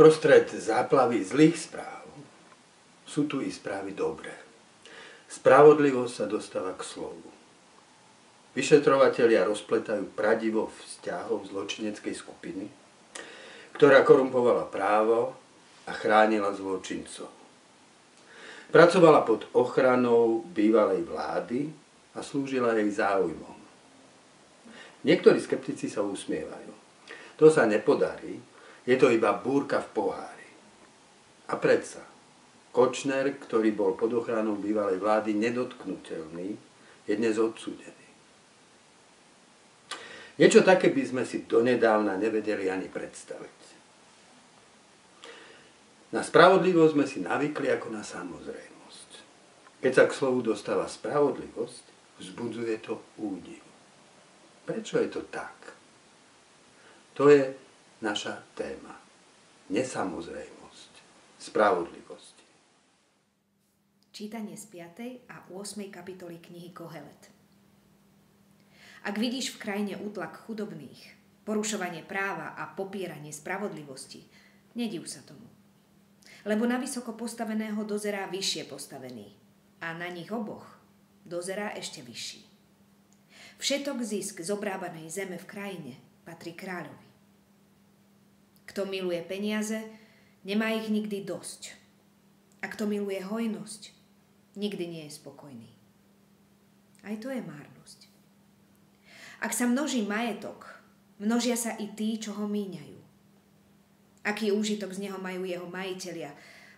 Uprostred záplavy zlých správ sú tu i správy dobré. Spravodlivosť sa dostáva k slovu. Vyšetrovatelia rozpletajú pradivo vzťahov zločineckej skupiny, ktorá korumpovala právo a chránila zločincov. Pracovala pod ochranou bývalej vlády a slúžila jej záujmom. Niektorí skeptici sa usmievajú. To sa nepodarí, je to iba búrka v pohári. A predsa, Kočner, ktorý bol pod ochranou bývalej vlády nedotknutelný, je dnes odsúdený. Niečo také by sme si donedávna nevedeli ani predstaviť. Na spravodlivosť sme si navykli ako na samozrejmosť. Keď sa k slovu dostáva spravodlivosť, vzbudzuje to údiv. Prečo je to tak? To je naša téma. Nesamozrejmosť. Spravodlivosť. Čítanie z 5. a 8. kapitoly knihy Kohelet. Ak vidíš v krajine útlak chudobných, porušovanie práva a popieranie spravodlivosti, nediv sa tomu. Lebo na vysoko postaveného dozerá vyššie postavený a na nich oboch dozerá ešte vyšší. Všetok zisk z obrábanej zeme v krajine patrí kráľovi. Kto miluje peniaze, nemá ich nikdy dosť. A kto miluje hojnosť, nikdy nie je spokojný. Aj to je márnosť. Ak sa množí majetok, množia sa i tí, čo ho míňajú. Aký úžitok z neho majú jeho majiteľia,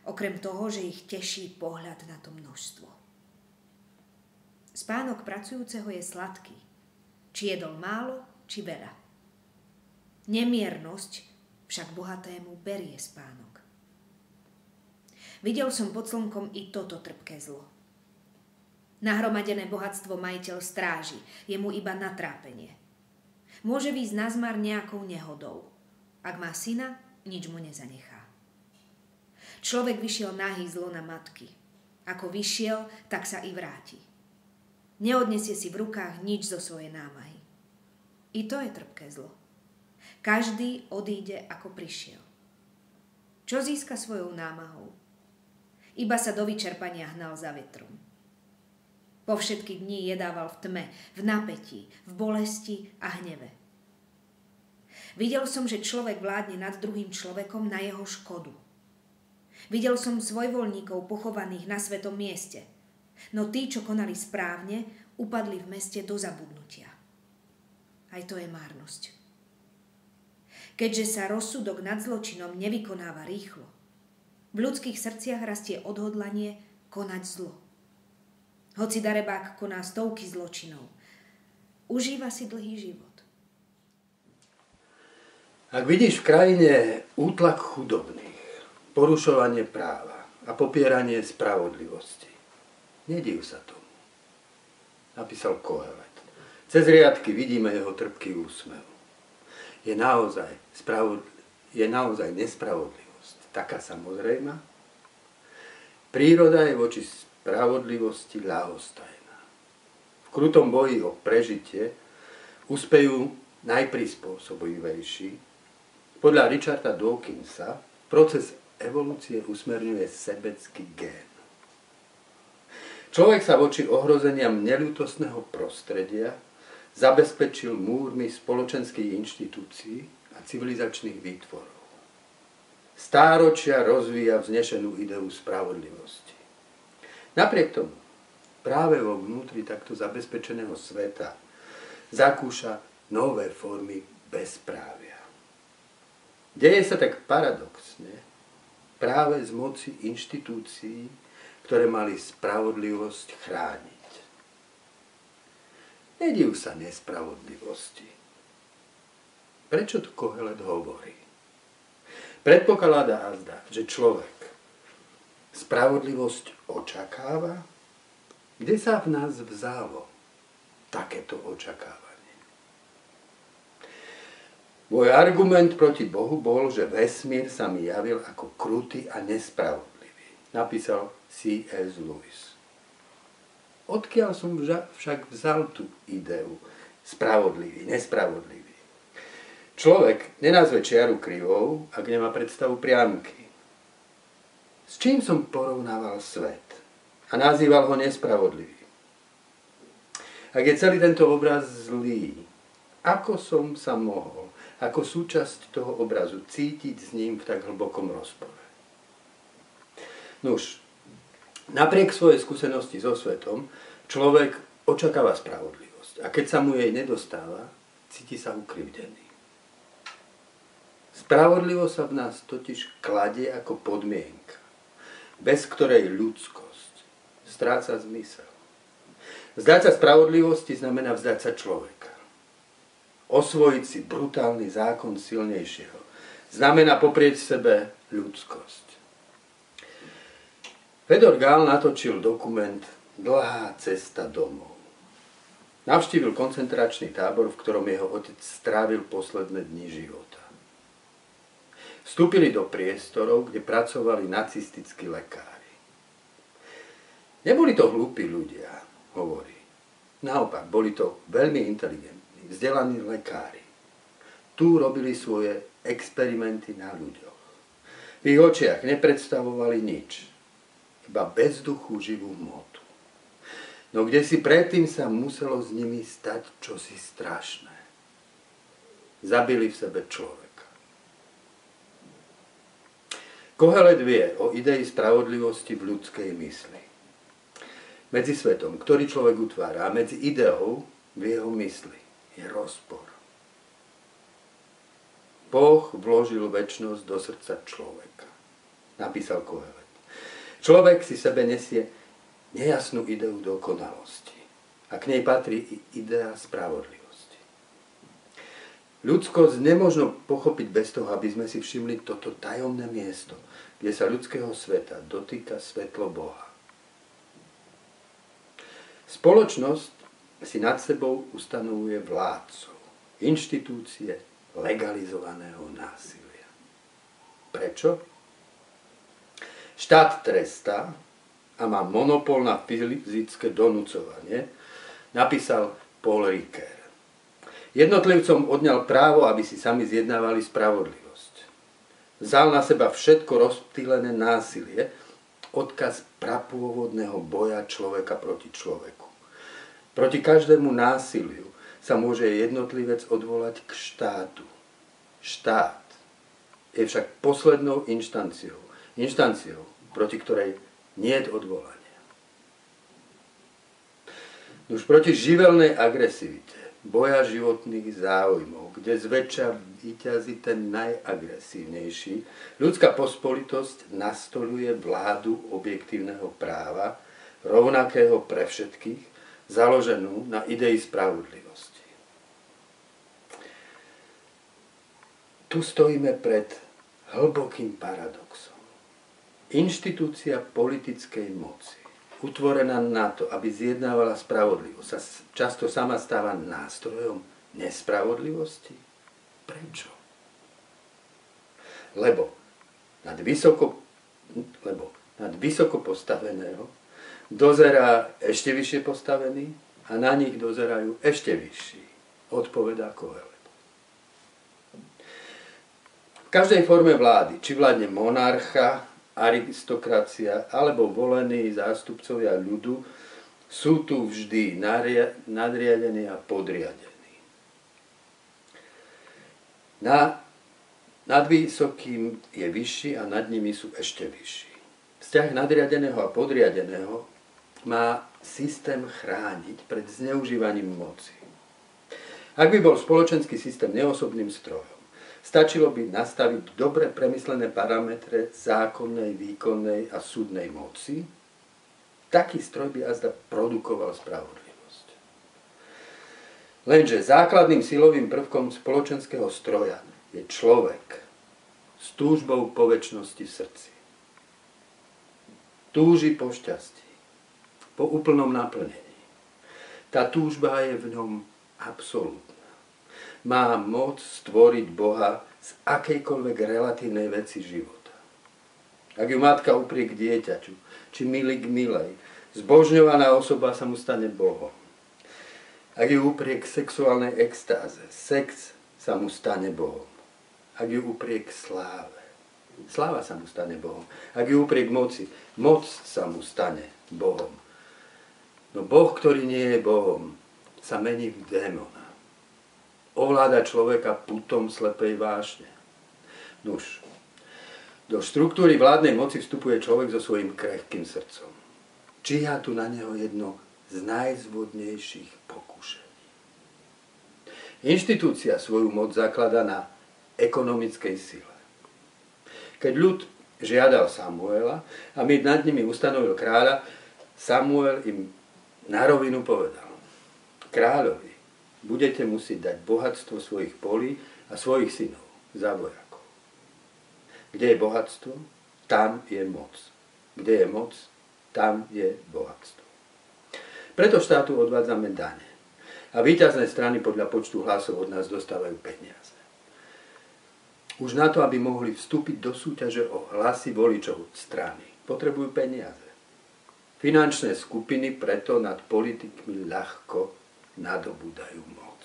okrem toho, že ich teší pohľad na to množstvo. Spánok pracujúceho je sladký, či jedol málo, či veľa. Nemiernosť však bohatému berie spánok. Videl som pod slnkom i toto trpké zlo. Nahromadené bohatstvo majiteľ stráži, je mu iba natrápenie. Môže výjsť na zmar nejakou nehodou. Ak má syna, nič mu nezanechá. Človek vyšiel nahý zlo na matky. Ako vyšiel, tak sa i vráti. Neodnesie si v rukách nič zo svojej námahy. I to je trpké zlo. Každý odíde, ako prišiel. Čo získa svojou námahou? Iba sa do vyčerpania hnal za vetrom. Po všetky dni jedával v tme, v napätí, v bolesti a hneve. Videl som, že človek vládne nad druhým človekom na jeho škodu. Videl som svojvoľníkov pochovaných na svetom mieste, no tí, čo konali správne, upadli v meste do zabudnutia. Aj to je márnosť. Keďže sa rozsudok nad zločinom nevykonáva rýchlo, v ľudských srdciach rastie odhodlanie konať zlo. Hoci darebák koná stovky zločinov. Užíva si dlhý život. Ak vidíš v krajine útlak chudobných, porušovanie práva a popieranie spravodlivosti, nediv sa tomu. Napísal Kohelet. Cez riadky vidíme jeho trpký úsmev. Je naozaj, je naozaj nespravodlivosť taká samozrejma? Príroda je voči spravodlivosti ľahostajná. V krutom boji o prežitie uspejú najprispôsobivejší. Podľa Richarda Dawkinsa proces evolúcie usmerňuje sebecký gén. Človek sa voči ohrozeniam neľutostného prostredia zabezpečil múrmi spoločenských inštitúcií a civilizačných výtvorov. Stáročia rozvíja vznešenú ideu spravodlivosti. Napriek tomu, práve vo vnútri takto zabezpečeného sveta zakúša nové formy bezprávia. Deje sa tak paradoxne práve z moci inštitúcií, ktoré mali spravodlivosť chrániť. Nediv sa nespravodlivosti. Prečo to Kohelet hovorí? Predpokladá azda, že človek spravodlivosť očakáva? Kde sa v nás vzalo takéto očakávanie? Môj argument proti Bohu bol, že vesmír sa mi javil ako krutý a nespravodlivý. Napísal C.S. Lewis. Odkiaľ som však vzal tú ideu spravodlivý, nespravodlivý? Človek nenazve čiaru krivou, ak nemá predstavu priamky. S čím som porovnával svet a nazýval ho nespravodlivý? Ak je celý tento obraz zlý, ako som sa mohol ako súčasť toho obrazu cítiť s ním v tak hlbokom rozpore? Nuž, napriek svojej skúsenosti so svetom, človek očakáva spravodlivosť. A keď sa mu jej nedostáva, cíti sa ukrivdený. Spravodlivosť sa v nás totiž kladie ako podmienka, bez ktorej ľudskosť stráca zmysel. Vzdať sa spravodlivosti znamená vzdať sa človeka. Osvojiť si brutálny zákon silnejšieho znamená poprieť sebe ľudskosť. Fedor Gál natočil dokument Dlhá cesta domov. Navštívil koncentračný tábor, v ktorom jeho otec strávil posledné dni života. Vstúpili do priestorov, kde pracovali nacistickí lekári. Neboli to hlúpi ľudia, hovorí. Naopak, boli to veľmi inteligentní, vzdelaní lekári. Tu robili svoje experimenty na ľuďoch. V ich očiach nepredstavovali nič, iba bezduchú živú hmotu. No kde si predtým sa muselo s nimi stať čosi strašné. Zabili v sebe človeka. Kohelet vie o idei spravodlivosti v ľudskej mysli medzi svetom, ktorý človek utvára, a medzi ideou v jeho mysli je rozpor. Boh vložil väčnosť do srdca človeka. Napísal Kohelet. Človek si sebe nesie nejasnú ideu dokonalosti. A k nej patrí i idea spravodlivosti. Ľudskosť nemožno pochopiť bez toho, aby sme si všimli toto tajomné miesto, kde sa ľudského sveta dotýka svetlo Boha. Spoločnosť si nad sebou ustanovuje vládcov, inštitúcie legalizovaného násilia. Prečo? Štát trestá a má monopol na fyzické donúcovanie, napísal Paul Ricoeur. Jednotlivcom odňal právo, aby si sami zjednávali spravodlivosť. Vzal na seba všetko rozptýlené násilie, odkaz prapôvodného boja človeka proti človeku. Proti každému násiliu sa môže jednotlivec odvolať k štátu. Štát je však poslednou inštanciou, inštanciou, proti ktorej nie je odvolania. Už proti živelnej agresivite, boja životných záujmov, kde zväčša vyťazí ten najagresívnejší, ľudská pospolitosť nastoluje vládu objektívneho práva, rovnakého pre všetkých, založenú na idei spravodlivosti. Tu stojíme pred hlbokým paradoxom. Inštitúcia politickej moci, utvorená na to, aby zjednávala spravodlivosť, sa často sama stáva nástrojom nespravodlivosti. Prečo? Lebo nad vysoko, lebo nad vysoko postaveného dozerá ešte vyššie postavený a na nich dozerajú ešte vyšší. Odpovedá Kohelet. V každej forme vlády, či vládne monarcha, aristokracia alebo volení zástupcovia ľudu, sú tu vždy nadriadení a podriadení. Na, nad vysokým je vyšší a nad nimi sú ešte vyšší. Vzťah nadriadeného a podriadeného má systém chrániť pred zneužívaním moci. Ak by bol spoločenský systém neosobným strojom, stačilo by nastaviť dobre premyslené parametre zákonnej, výkonnej a súdnej moci, taký stroj by azda produkoval spravodlivosť. Lenže základným silovým prvkom spoločenského stroja je človek s túžbou po väčšnosti v srdci. Túži po šťastí po úplnom naplnení. Tá túžba je v ňom absolútna. Má moc stvoriť Boha z akejkoľvek relatívnej veci života. Ak ju matka uprie k dieťaťu, či milí k milej, zbožňovaná osoba sa mu stane Bohom. Ak ju uprie k sexuálnej extáze, sex sa mu stane Bohom. Ak ju uprie k sláve. Sláva sa mu stane Bohom. Ak ju uprie k moci, moc sa mu stane Bohom. No Boh, ktorý nie je Bohom, sa mení v démona. Ovláda človeka putom slepej vášne. Nuž, do štruktúry vládnej moci vstupuje človek so svojím krehkým srdcom. Číha tu na neho jedno z najzvodnejších pokušení. Inštitúcia svoju moc zaklada na ekonomickej sile. Keď ľud žiadal Samuela a my nad nimi ustanovil kráľa, Samuel im na rovinu povedal, kráľovi, budete musieť dať bohatstvo svojich polí a svojich synov za vojakov. Kde je bohatstvo, tam je moc. Kde je moc, tam je bohatstvo. Preto štátu odvádzame dane. A výťazné strany podľa počtu hlasov od nás dostávajú peniaze. Už na to, aby mohli vstúpiť do súťaže o hlasy voličov strany, potrebujú peniaze. Finančné skupiny preto nad politikmi ľahko nadobúdajú moc.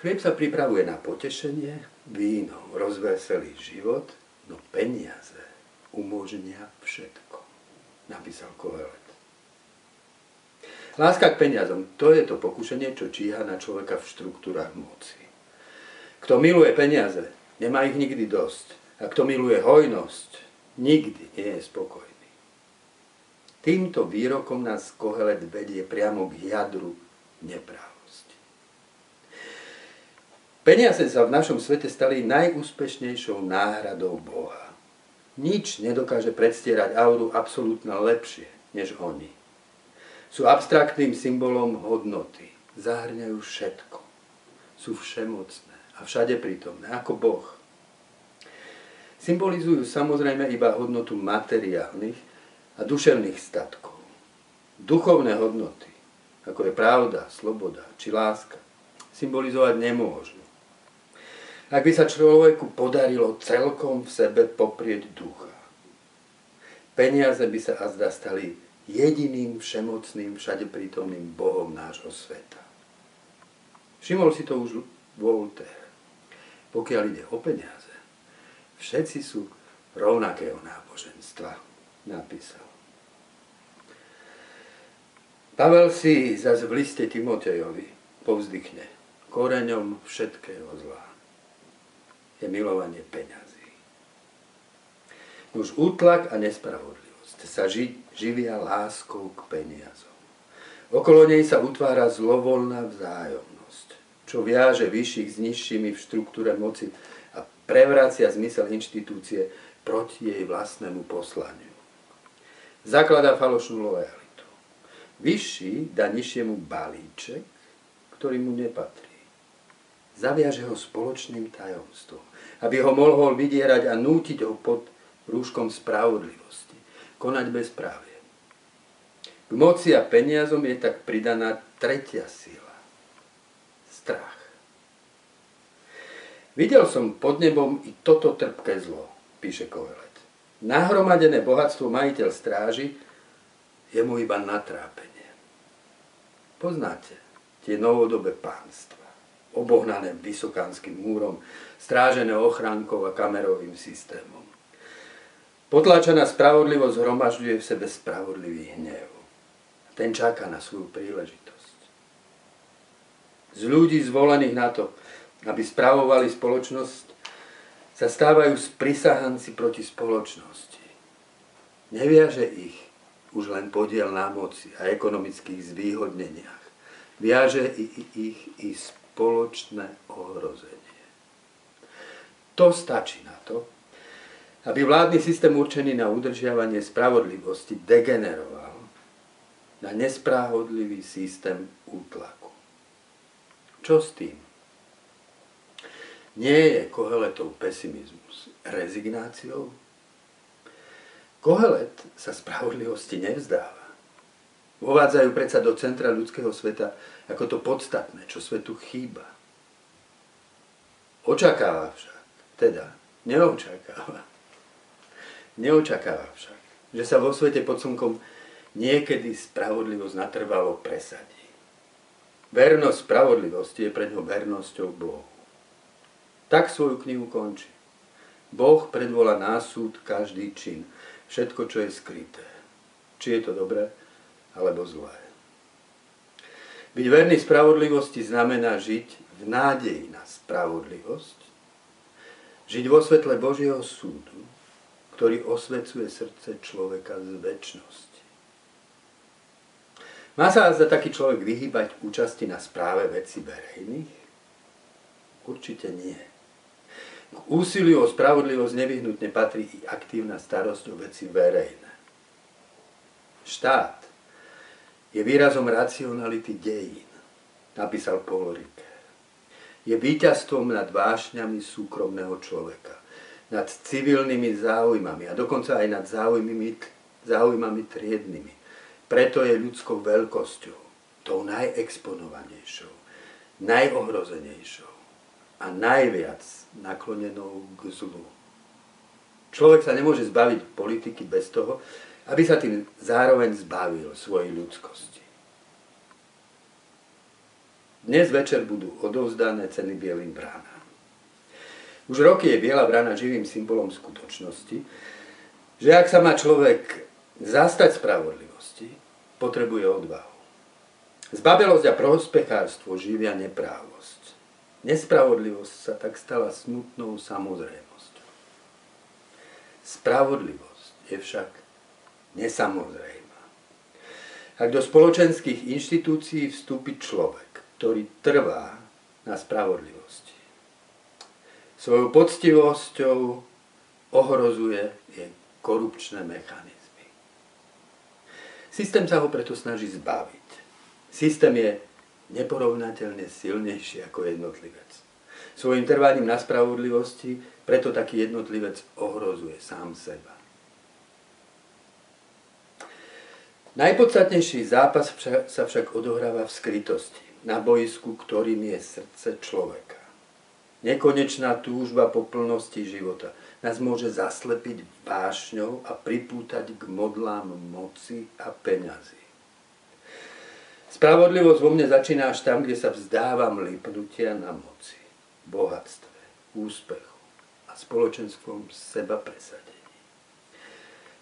Chlieb sa pripravuje na potešenie, víno rozveselý život, no peniaze umožnia všetko, napísal Kohelet. Láska k peniazom, to je to pokušenie, čo číha na človeka v štruktúrach moci. Kto miluje peniaze, nemá ich nikdy dosť. A kto miluje hojnosť, nikdy nie je spokojný. Týmto výrokom nás Kohelet vedie priamo k jadru neprávosti. Peniaze sa v našom svete stali najúspešnejšou náhradou Boha. Nič nedokáže predstierať auru absolútne lepšie než oni. Sú abstraktným symbolom hodnoty. Zahrňajú všetko. Sú všemocné a všade prítomné, ako Boh symbolizujú samozrejme iba hodnotu materiálnych a duševných statkov. Duchovné hodnoty, ako je pravda, sloboda či láska, symbolizovať nemôžu. Ak by sa človeku podarilo celkom v sebe poprieť ducha, peniaze by sa azda stali jediným všemocným, všade prítomným Bohom nášho sveta. Všimol si to už Voltaire. Pokiaľ ide o peniaze, Všetci sú rovnakého náboženstva, napísal. Pavel si zase v liste Timotejovi povzdychne. Koreňom všetkého zla je milovanie peňazí. Už útlak a nespravodlivosť sa ži, živia láskou k peniazom. Okolo nej sa utvára zlovoľná vzájomnosť, čo viaže vyšších s nižšími v štruktúre moci prevracia zmysel inštitúcie proti jej vlastnému poslaniu. Zakladá falošnú lojalitu. Vyšší dá nižšiemu balíček, ktorý mu nepatrí. Zaviaže ho spoločným tajomstvom, aby ho mohol vydierať a nútiť ho pod rúškom spravodlivosti, konať bezprávie. K moci a peniazom je tak pridaná tretia sila. Strach. Videl som pod nebom i toto trpké zlo, píše Kovelet. Nahromadené bohatstvo majiteľ stráži je mu iba natrápenie. Poznáte tie novodobé pánstva, obohnané vysokánskym múrom, strážené ochránkou a kamerovým systémom. Potláčaná spravodlivosť hromažďuje v sebe spravodlivý hnev. Ten čaká na svoju príležitosť. Z ľudí zvolených na to, aby správovali spoločnosť, sa stávajú sprisahanci proti spoločnosti. Neviaže ich už len podiel na moci a ekonomických zvýhodneniach. Viaže ich i spoločné ohrozenie. To stačí na to, aby vládny systém určený na udržiavanie spravodlivosti degeneroval na nespravodlivý systém útlaku. Čo s tým? Nie je Koheletov pesimizmus rezignáciou? Kohelet sa spravodlivosti nevzdáva. Uvádzajú predsa do centra ľudského sveta ako to podstatné, čo svetu chýba. Očakáva však, teda neočakáva, neočakáva však, že sa vo svete pod slnkom niekedy spravodlivosť natrvalo presadí. Vernosť spravodlivosti je pre ňo vernosťou Bohu. Tak svoju knihu končí. Boh predvolá na súd každý čin, všetko, čo je skryté. Či je to dobré, alebo zlé. Byť verný spravodlivosti znamená žiť v nádeji na spravodlivosť, žiť vo svetle Božieho súdu, ktorý osvecuje srdce človeka z väčšnosti. Má sa za taký človek vyhýbať účasti na správe veci verejných? Určite nie. K úsiliu o spravodlivosť nevyhnutne patrí i aktívna starosť o veci verejné. Štát je výrazom racionality dejín, napísal Paul Ricoeur. Je víťazstvom nad vášňami súkromného človeka, nad civilnými záujmami a dokonca aj nad záujmami, záujmami triednymi. Preto je ľudskou veľkosťou, tou najexponovanejšou, najohrozenejšou a najviac naklonenou k zlu. Človek sa nemôže zbaviť politiky bez toho, aby sa tým zároveň zbavil svojej ľudskosti. Dnes večer budú odovzdané ceny bielým bránám. Už roky je biela brána živým symbolom skutočnosti, že ak sa má človek zastať spravodlivosti, potrebuje odvahu. Zbabelosť a prospechárstvo živia neprávosť. Nespravodlivosť sa tak stala smutnou samozrejmosťou. Spravodlivosť je však nesamozrejmá. Ak do spoločenských inštitúcií vstúpi človek, ktorý trvá na spravodlivosti, svojou poctivosťou ohrozuje jej korupčné mechanizmy. Systém sa ho preto snaží zbaviť. Systém je neporovnateľne silnejší ako jednotlivec. Svojim trvaním na spravodlivosti preto taký jednotlivec ohrozuje sám seba. Najpodstatnejší zápas sa však odohráva v skrytosti, na boisku, ktorým je srdce človeka. Nekonečná túžba po plnosti života nás môže zaslepiť vášňou a pripútať k modlám moci a peňazí. Spravodlivosť vo mne začína až tam, kde sa vzdávam lipnutia na moci, bohatstve, úspechu a spoločenskom seba presadení.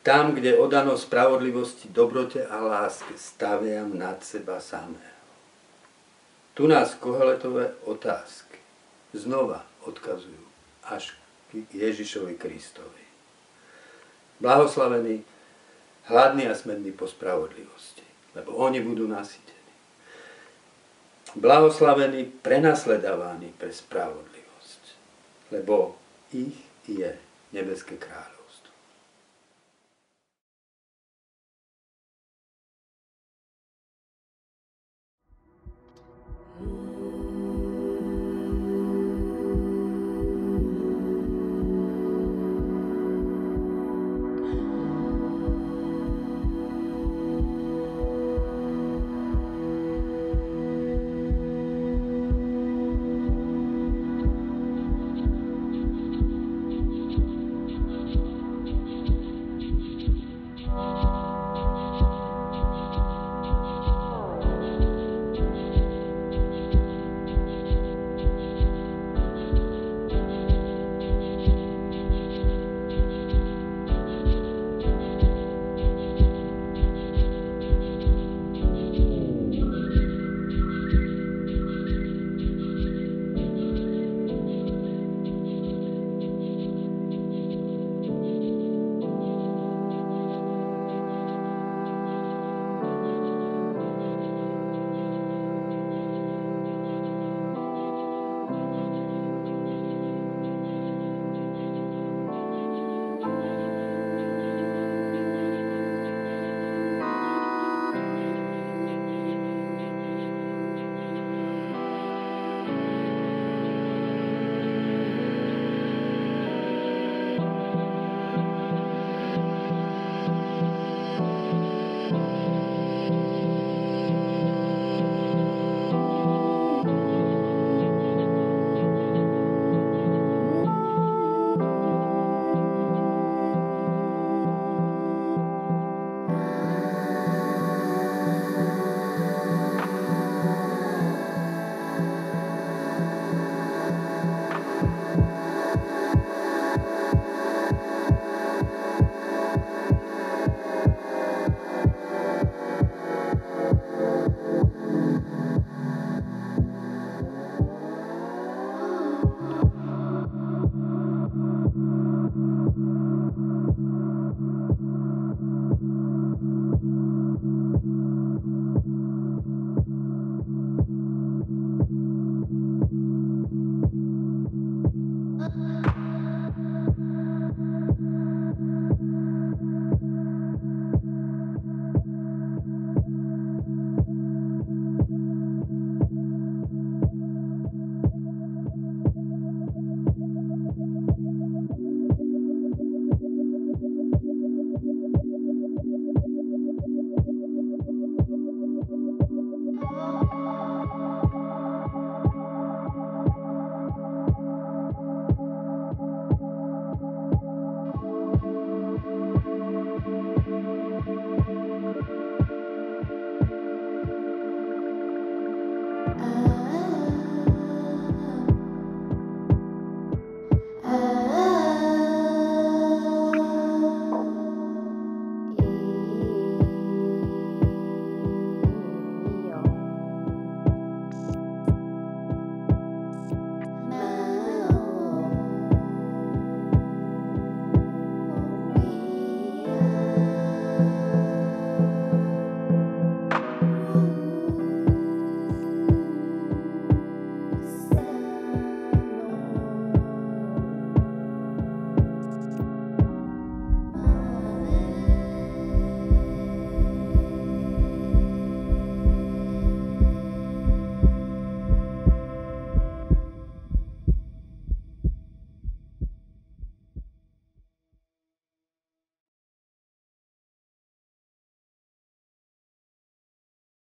Tam, kde odano spravodlivosti, dobrote a láske staviam nad seba samého. Tu nás koheletové otázky znova odkazujú až k Ježišovi Kristovi. Blahoslavení, hladní a smední po spravodlivosti, lebo oni budú nasytení blahoslavení, prenasledávaní pre spravodlivosť, lebo ich je nebeské kráľ.